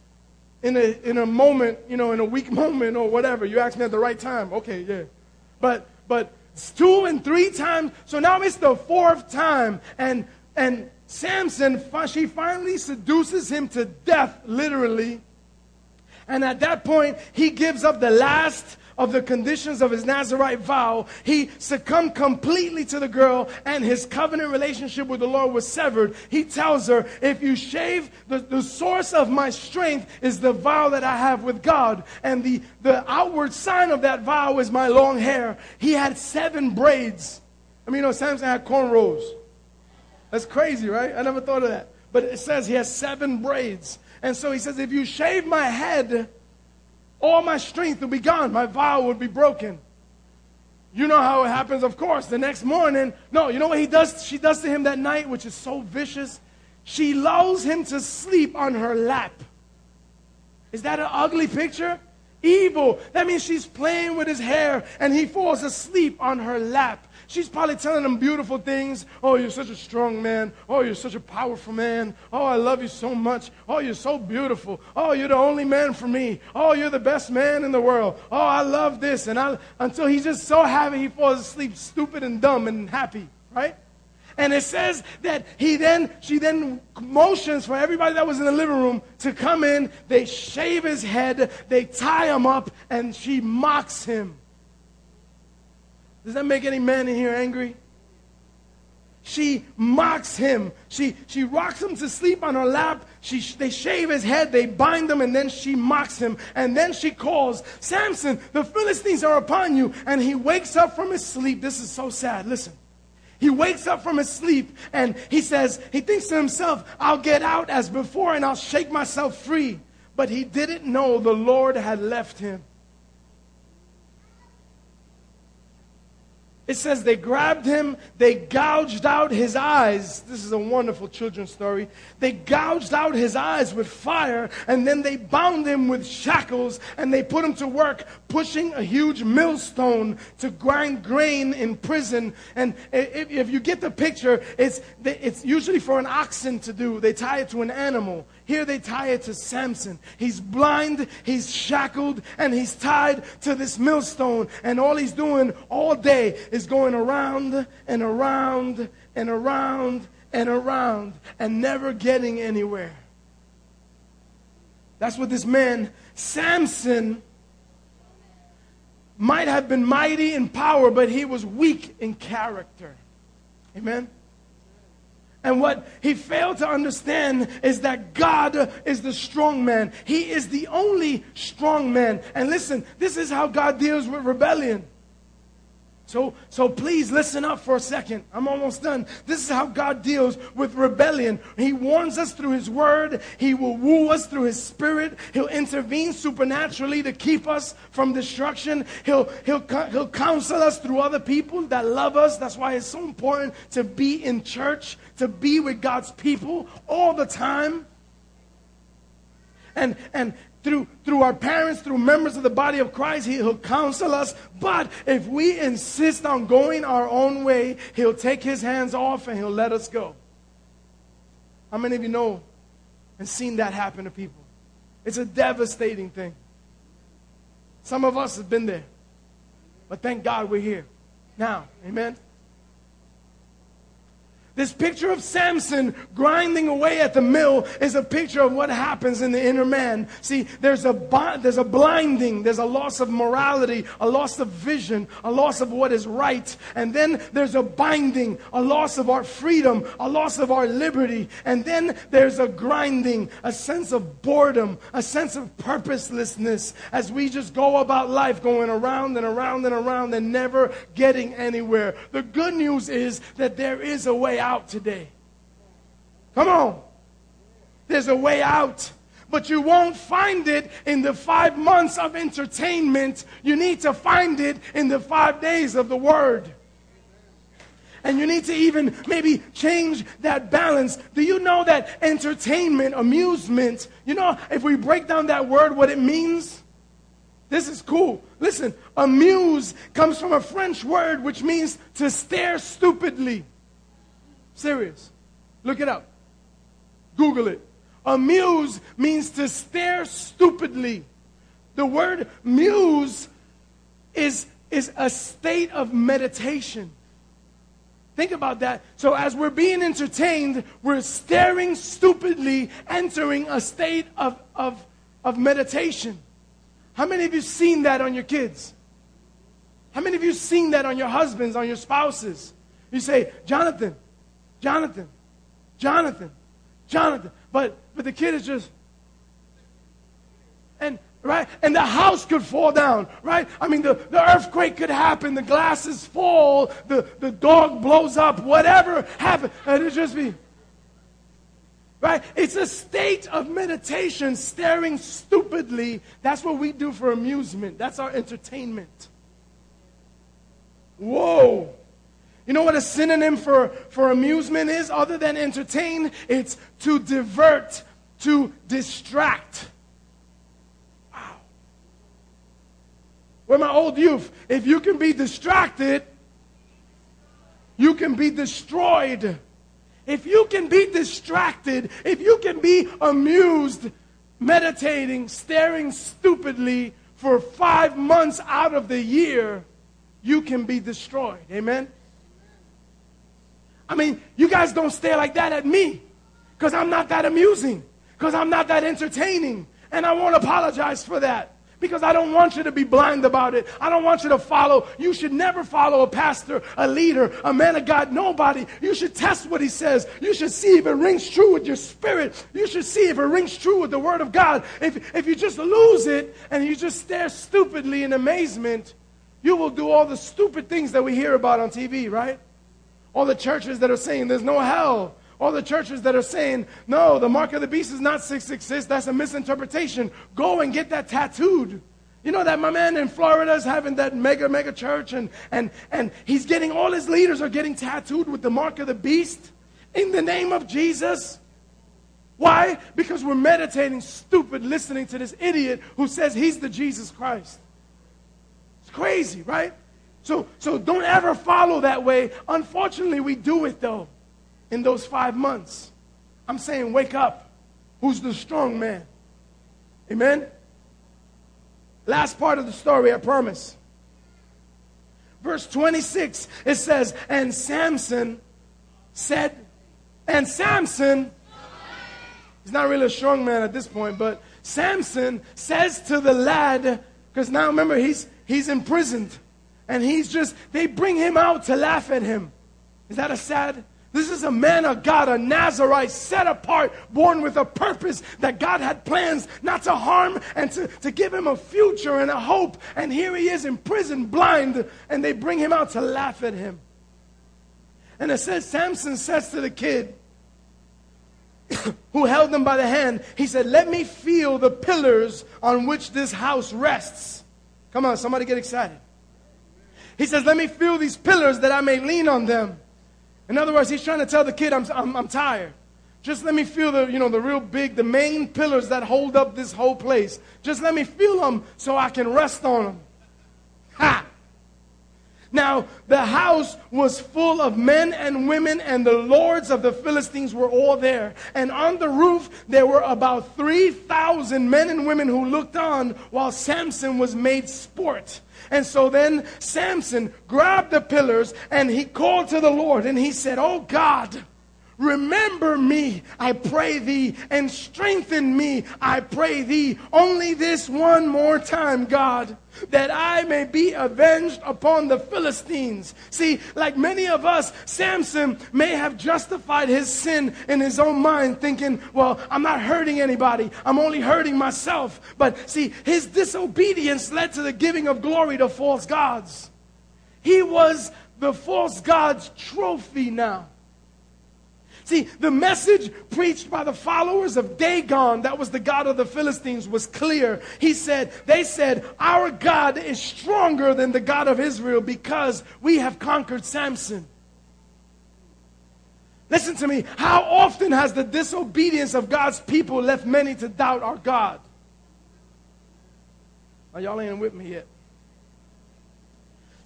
in a, in a moment, you know, in a weak moment or whatever. You asked me at the right time. Okay, yeah. But, but two and three times. So now it's the fourth time. And, and Samson, she finally seduces him to death, literally. And at that point, he gives up the last of the conditions of his Nazarite vow, he succumbed completely to the girl and his covenant relationship with the Lord was severed. He tells her, If you shave, the, the source of my strength is the vow that I have with God. And the, the outward sign of that vow is my long hair. He had seven braids. I mean, you know, Samson had cornrows. That's crazy, right? I never thought of that. But it says he has seven braids. And so he says, If you shave my head, all my strength will be gone. My vow will be broken. You know how it happens, of course. The next morning, no, you know what he does? She does to him that night, which is so vicious. She lulls him to sleep on her lap. Is that an ugly picture? Evil. That means she's playing with his hair and he falls asleep on her lap. She's probably telling him beautiful things. Oh, you're such a strong man. Oh, you're such a powerful man. Oh, I love you so much. Oh, you're so beautiful. Oh, you're the only man for me. Oh, you're the best man in the world. Oh, I love this. And I, until he's just so happy, he falls asleep stupid and dumb and happy, right? And it says that he then, she then motions for everybody that was in the living room to come in. They shave his head, they tie him up, and she mocks him. Does that make any man in here angry? She mocks him. She, she rocks him to sleep on her lap. She, they shave his head, they bind him, and then she mocks him. And then she calls, Samson, the Philistines are upon you. And he wakes up from his sleep. This is so sad. Listen. He wakes up from his sleep and he says, he thinks to himself, I'll get out as before and I'll shake myself free. But he didn't know the Lord had left him. It says they grabbed him, they gouged out his eyes. This is a wonderful children's story. They gouged out his eyes with fire, and then they bound him with shackles, and they put him to work pushing a huge millstone to grind grain in prison. And if, you get the picture, it's, it's usually for an oxen to do. They tie it to an animal. Here they tie it to Samson. He's blind, he's shackled, and he's tied to this millstone. And all he's doing all day is going around and around and around and around and never getting anywhere. That's what this man, Samson, might have been mighty in power, but he was weak in character. Amen? And what he failed to understand is that God is the strong man. He is the only strong man. And listen, this is how God deals with rebellion. So, so please listen up for a second. I'm almost done. This is how God deals with rebellion. He warns us through His Word. He will woo us through His Spirit. He'll intervene supernaturally to keep us from destruction. He'll, he'll, he'll counsel us through other people that love us. That's why it's so important to be in church, to be with God's people all the time. And, and, through, through our parents, through members of the body of Christ, he, He'll counsel us. But if we insist on going our own way, He'll take His hands off and He'll let us go. How many of you know and seen that happen to people? It's a devastating thing. Some of us have been there. But thank God we're here now. Amen. This picture of Samson grinding away at the mill is a picture of what happens in the inner man. See, there's a, there's a blinding, there's a loss of morality, a loss of vision, a loss of what is right. And then there's a binding, a loss of our freedom, a loss of our liberty. And then there's a grinding, a sense of boredom, a sense of purposelessness as we just go about life going around and around and around and never getting anywhere. The good news is that there is a way out today. Come on. There's a way out. But you won't find it in the five months of entertainment. You need to find it in the five days of the Word. And you need to even maybe change that balance. Do you know that entertainment, amusement, you know, if we break down that word, what it means? This is cool. Listen, amuse comes from a French word which means to stare stupidly. Serious. Look it up. Google it. Amuse means to stare stupidly. The word muse is, is a state of meditation. Think about that. So, as we're being entertained, we're staring stupidly, entering a state of, of, of meditation. How many of you seen that on your kids? How many of you seen that on your husbands, on your spouses? You say, Jonathan, Jonathan, Jonathan, Jonathan. But but the kid is just and right? And the house could fall down, right? I mean, the, the earthquake could happen, the glasses fall, the, the dog blows up, whatever happens, and it just be. Right? It's a state of meditation, staring stupidly. That's what we do for amusement. That's our entertainment. Whoa. You know what a synonym for, for amusement is other than entertain? It's to divert, to distract. Wow. Where my old youth, if you can be distracted, you can be destroyed. If you can be distracted, if you can be amused, meditating, staring stupidly for five months out of the year, you can be destroyed. Amen? I mean, you guys don't stare like that at me because I'm not that amusing, because I'm not that entertaining. And I won't apologize for that because I don't want you to be blind about it. I don't want you to follow. You should never follow a pastor, a leader, a man of God, nobody. You should test what he says. You should see if it rings true with your spirit. You should see if it rings true with the word of God. If, if you just lose it and you just stare stupidly in amazement, you will do all the stupid things that we hear about on TV, right? All the churches that are saying there's no hell. All the churches that are saying, no, the mark of the beast is not 666. That's a misinterpretation. Go and get that tattooed. You know that my man in Florida is having that mega, mega church, and, and, and he's getting, all his leaders are getting tattooed with the mark of the beast in the name of Jesus. Why? Because we're meditating stupid listening to this idiot who says he's the Jesus Christ. It's crazy, right? So, so don't ever follow that way. Unfortunately, we do it though in those five months. I'm saying, wake up. Who's the strong man? Amen? Last part of the story, I promise. Verse 26, it says, And Samson said, and Samson, he's not really a strong man at this point, but Samson says to the lad, because now remember, he's, he's imprisoned. And he's just, they bring him out to laugh at him. Is that a sad? This is a man of God, a Nazarite, set apart, born with a purpose that God had plans not to harm and to, to give him a future and a hope. And here he is in prison, blind, and they bring him out to laugh at him. And it says, Samson says to the kid who held him by the hand, he said, Let me feel the pillars on which this house rests. Come on, somebody get excited. He says, Let me feel these pillars that I may lean on them. In other words, he's trying to tell the kid, I'm, I'm, I'm tired. Just let me feel the, you know, the real big, the main pillars that hold up this whole place. Just let me feel them so I can rest on them. Ha! Now, the house was full of men and women, and the lords of the Philistines were all there. And on the roof, there were about 3,000 men and women who looked on while Samson was made sport. And so then Samson grabbed the pillars and he called to the Lord and he said, Oh God, Remember me, I pray thee, and strengthen me, I pray thee, only this one more time, God, that I may be avenged upon the Philistines. See, like many of us, Samson may have justified his sin in his own mind, thinking, well, I'm not hurting anybody, I'm only hurting myself. But see, his disobedience led to the giving of glory to false gods. He was the false god's trophy now. See, the message preached by the followers of Dagon, that was the God of the Philistines, was clear. He said, they said, our God is stronger than the God of Israel because we have conquered Samson. Listen to me. How often has the disobedience of God's people left many to doubt our God? Are y'all ain't with me yet?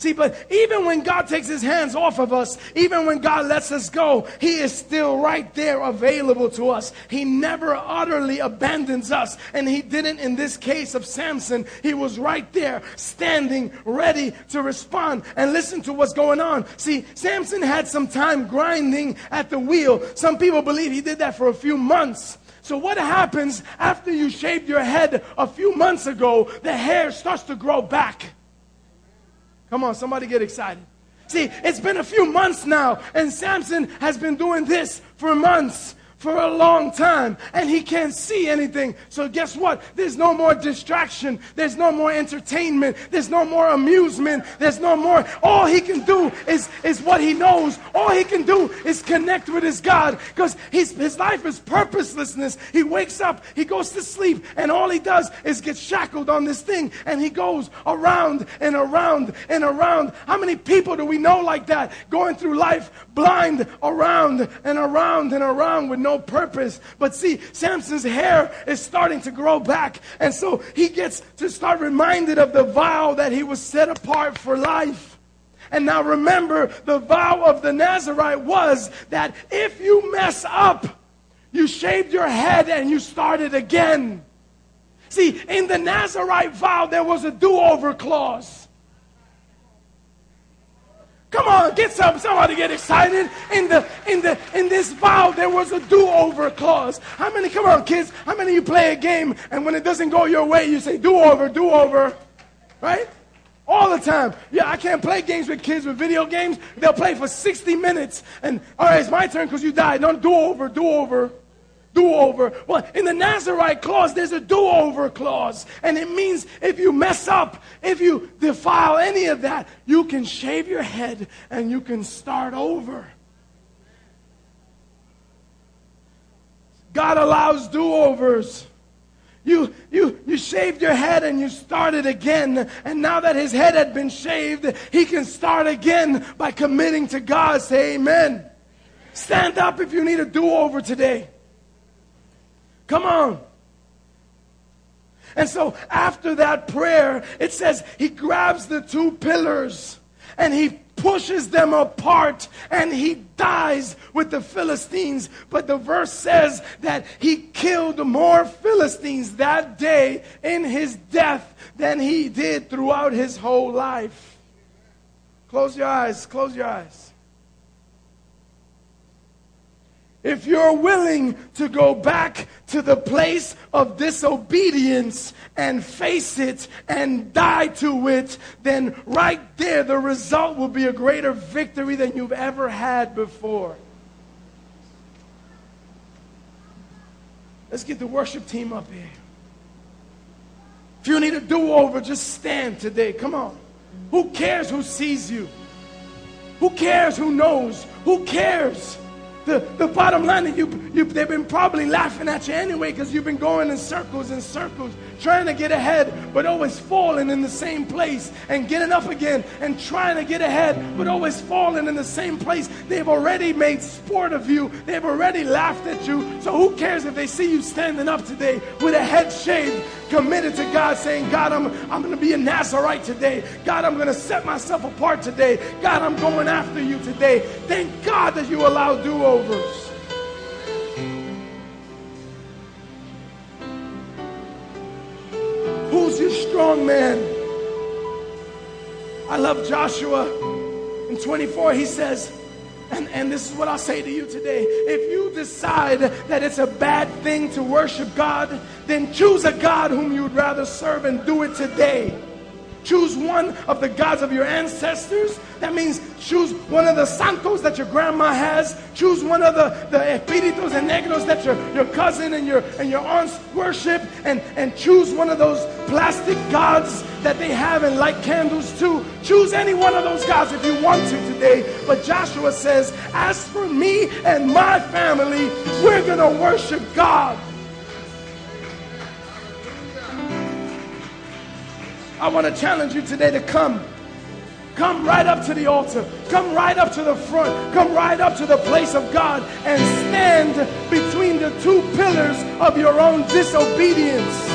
See, but even when God takes his hands off of us, even when God lets us go, he is still right there available to us. He never utterly abandons us. And he didn't in this case of Samson. He was right there, standing, ready to respond and listen to what's going on. See, Samson had some time grinding at the wheel. Some people believe he did that for a few months. So, what happens after you shaved your head a few months ago? The hair starts to grow back. Come on, somebody get excited. See, it's been a few months now, and Samson has been doing this for months for a long time and he can't see anything. So, guess what? There's no more distraction. There's no more entertainment. There's no more amusement. There's no more. All he can do is, is what he knows. All he can do is connect with his God because his, his life is purposelessness. He wakes up, he goes to sleep, and all he does is get shackled on this thing and he goes around and around and around. How many people do we know like that going through life blind around and around and around with no purpose. But see, Samson's hair is starting to grow back. And so he gets to start reminded of the vow that he was set apart for life. And now remember, the vow of the Nazarite was that if you mess up, you shaved your head and you started again. See, in the Nazarite vow, there was a do over clause. Come on, get some somebody get excited. In the in the in this vow, there was a do-over clause. How many come on, kids? How many you play a game and when it doesn't go your way, you say do-over, do-over? Right? All the time. Yeah, I can't play games with kids with video games. They'll play for 60 minutes. And all right, it's my turn because you died. Don't do over, do over do over. Well, in the Nazarite clause, there's a do over clause. And it means if you mess up, if you defile any of that, you can shave your head and you can start over. God allows do overs. You, you, you shaved your head and you started again. And now that his head had been shaved, he can start again by committing to God. Say amen. Stand up if you need a do over today. Come on. And so after that prayer, it says he grabs the two pillars and he pushes them apart and he dies with the Philistines. But the verse says that he killed more Philistines that day in his death than he did throughout his whole life. Close your eyes, close your eyes. If you're willing to go back to the place of disobedience and face it and die to it, then right there the result will be a greater victory than you've ever had before. Let's get the worship team up here. If you need a do over, just stand today. Come on. Who cares who sees you? Who cares who knows? Who cares? The, the bottom line is you, you, they've been probably laughing at you anyway because you've been going in circles and circles trying to get ahead but always falling in the same place and getting up again and trying to get ahead but always falling in the same place. They've already made sport of you. They've already laughed at you. So who cares if they see you standing up today with a head shaved, committed to God, saying, God, I'm, I'm going to be a Nazarite today. God, I'm going to set myself apart today. God, I'm going after you today. Thank God that you allow do overs. Who's your strong man? I love Joshua. In 24, he says, and, and this is what I'll say to you today. If you decide that it's a bad thing to worship God, then choose a God whom you'd rather serve and do it today. Choose one of the gods of your ancestors. That means choose one of the santos that your grandma has. Choose one of the, the espíritus and negros that your, your cousin and your, and your aunts worship. And, and choose one of those plastic gods that they have and light candles too. Choose any one of those gods if you want to today. But Joshua says, As for me and my family, we're going to worship God. I want to challenge you today to come. Come right up to the altar. Come right up to the front. Come right up to the place of God and stand between the two pillars of your own disobedience.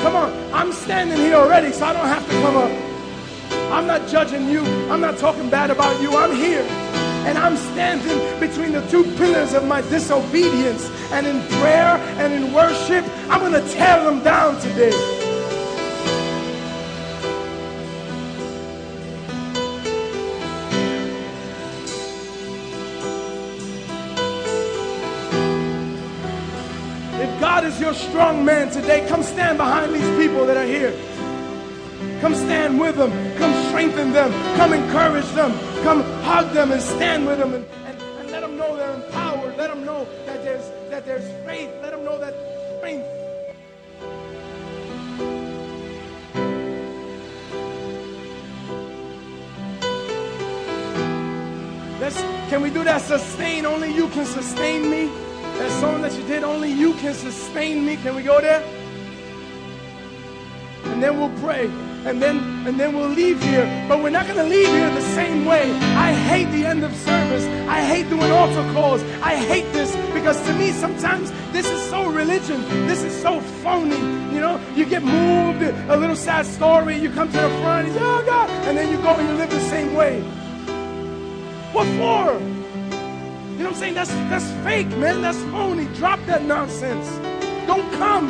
Come on. I'm standing here already, so I don't have to come up. I'm not judging you. I'm not talking bad about you. I'm here. And I'm standing between the two pillars of my disobedience. And in prayer and in worship, I'm going to tear them down today. Is your strong man today, come stand behind these people that are here. Come stand with them. Come strengthen them. Come encourage them. Come hug them and stand with them and, and, and let them know they're empowered. Let them know that there's, that there's faith. Let them know that strength. Let's, can we do that? Sustain. Only you can sustain me. That song that you did, only you can sustain me. Can we go there? And then we'll pray. And then and then we'll leave here. But we're not gonna leave here the same way. I hate the end of service. I hate doing altar calls. I hate this because to me sometimes this is so religion. This is so phony. You know, you get moved, a little sad story, you come to the front, say, oh God, and then you go and you live the same way. What for? You know what I'm saying? That's that's fake, man. That's phony. Drop that nonsense. Don't come.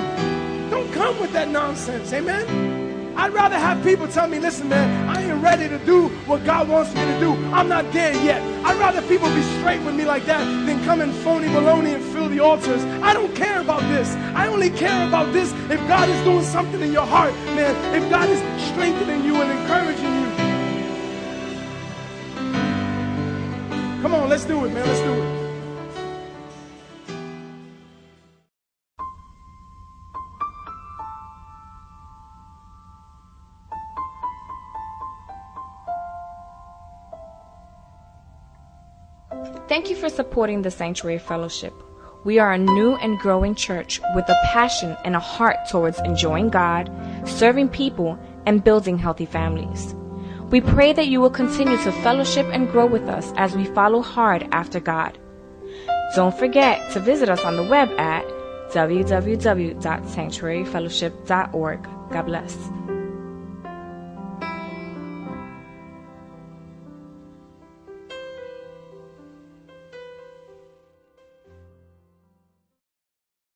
Don't come with that nonsense. Amen. I'd rather have people tell me, listen, man, I ain't ready to do what God wants me to do. I'm not there yet. I'd rather people be straight with me like that than come and phony baloney and fill the altars. I don't care about this. I only care about this if God is doing something in your heart, man. If God is strengthening you and encouraging you. Come on, let's do it, man. Let's do it. Thank you for supporting the Sanctuary Fellowship. We are a new and growing church with a passion and a heart towards enjoying God, serving people, and building healthy families. We pray that you will continue to fellowship and grow with us as we follow hard after God. Don't forget to visit us on the web at www.sanctuaryfellowship.org. God bless.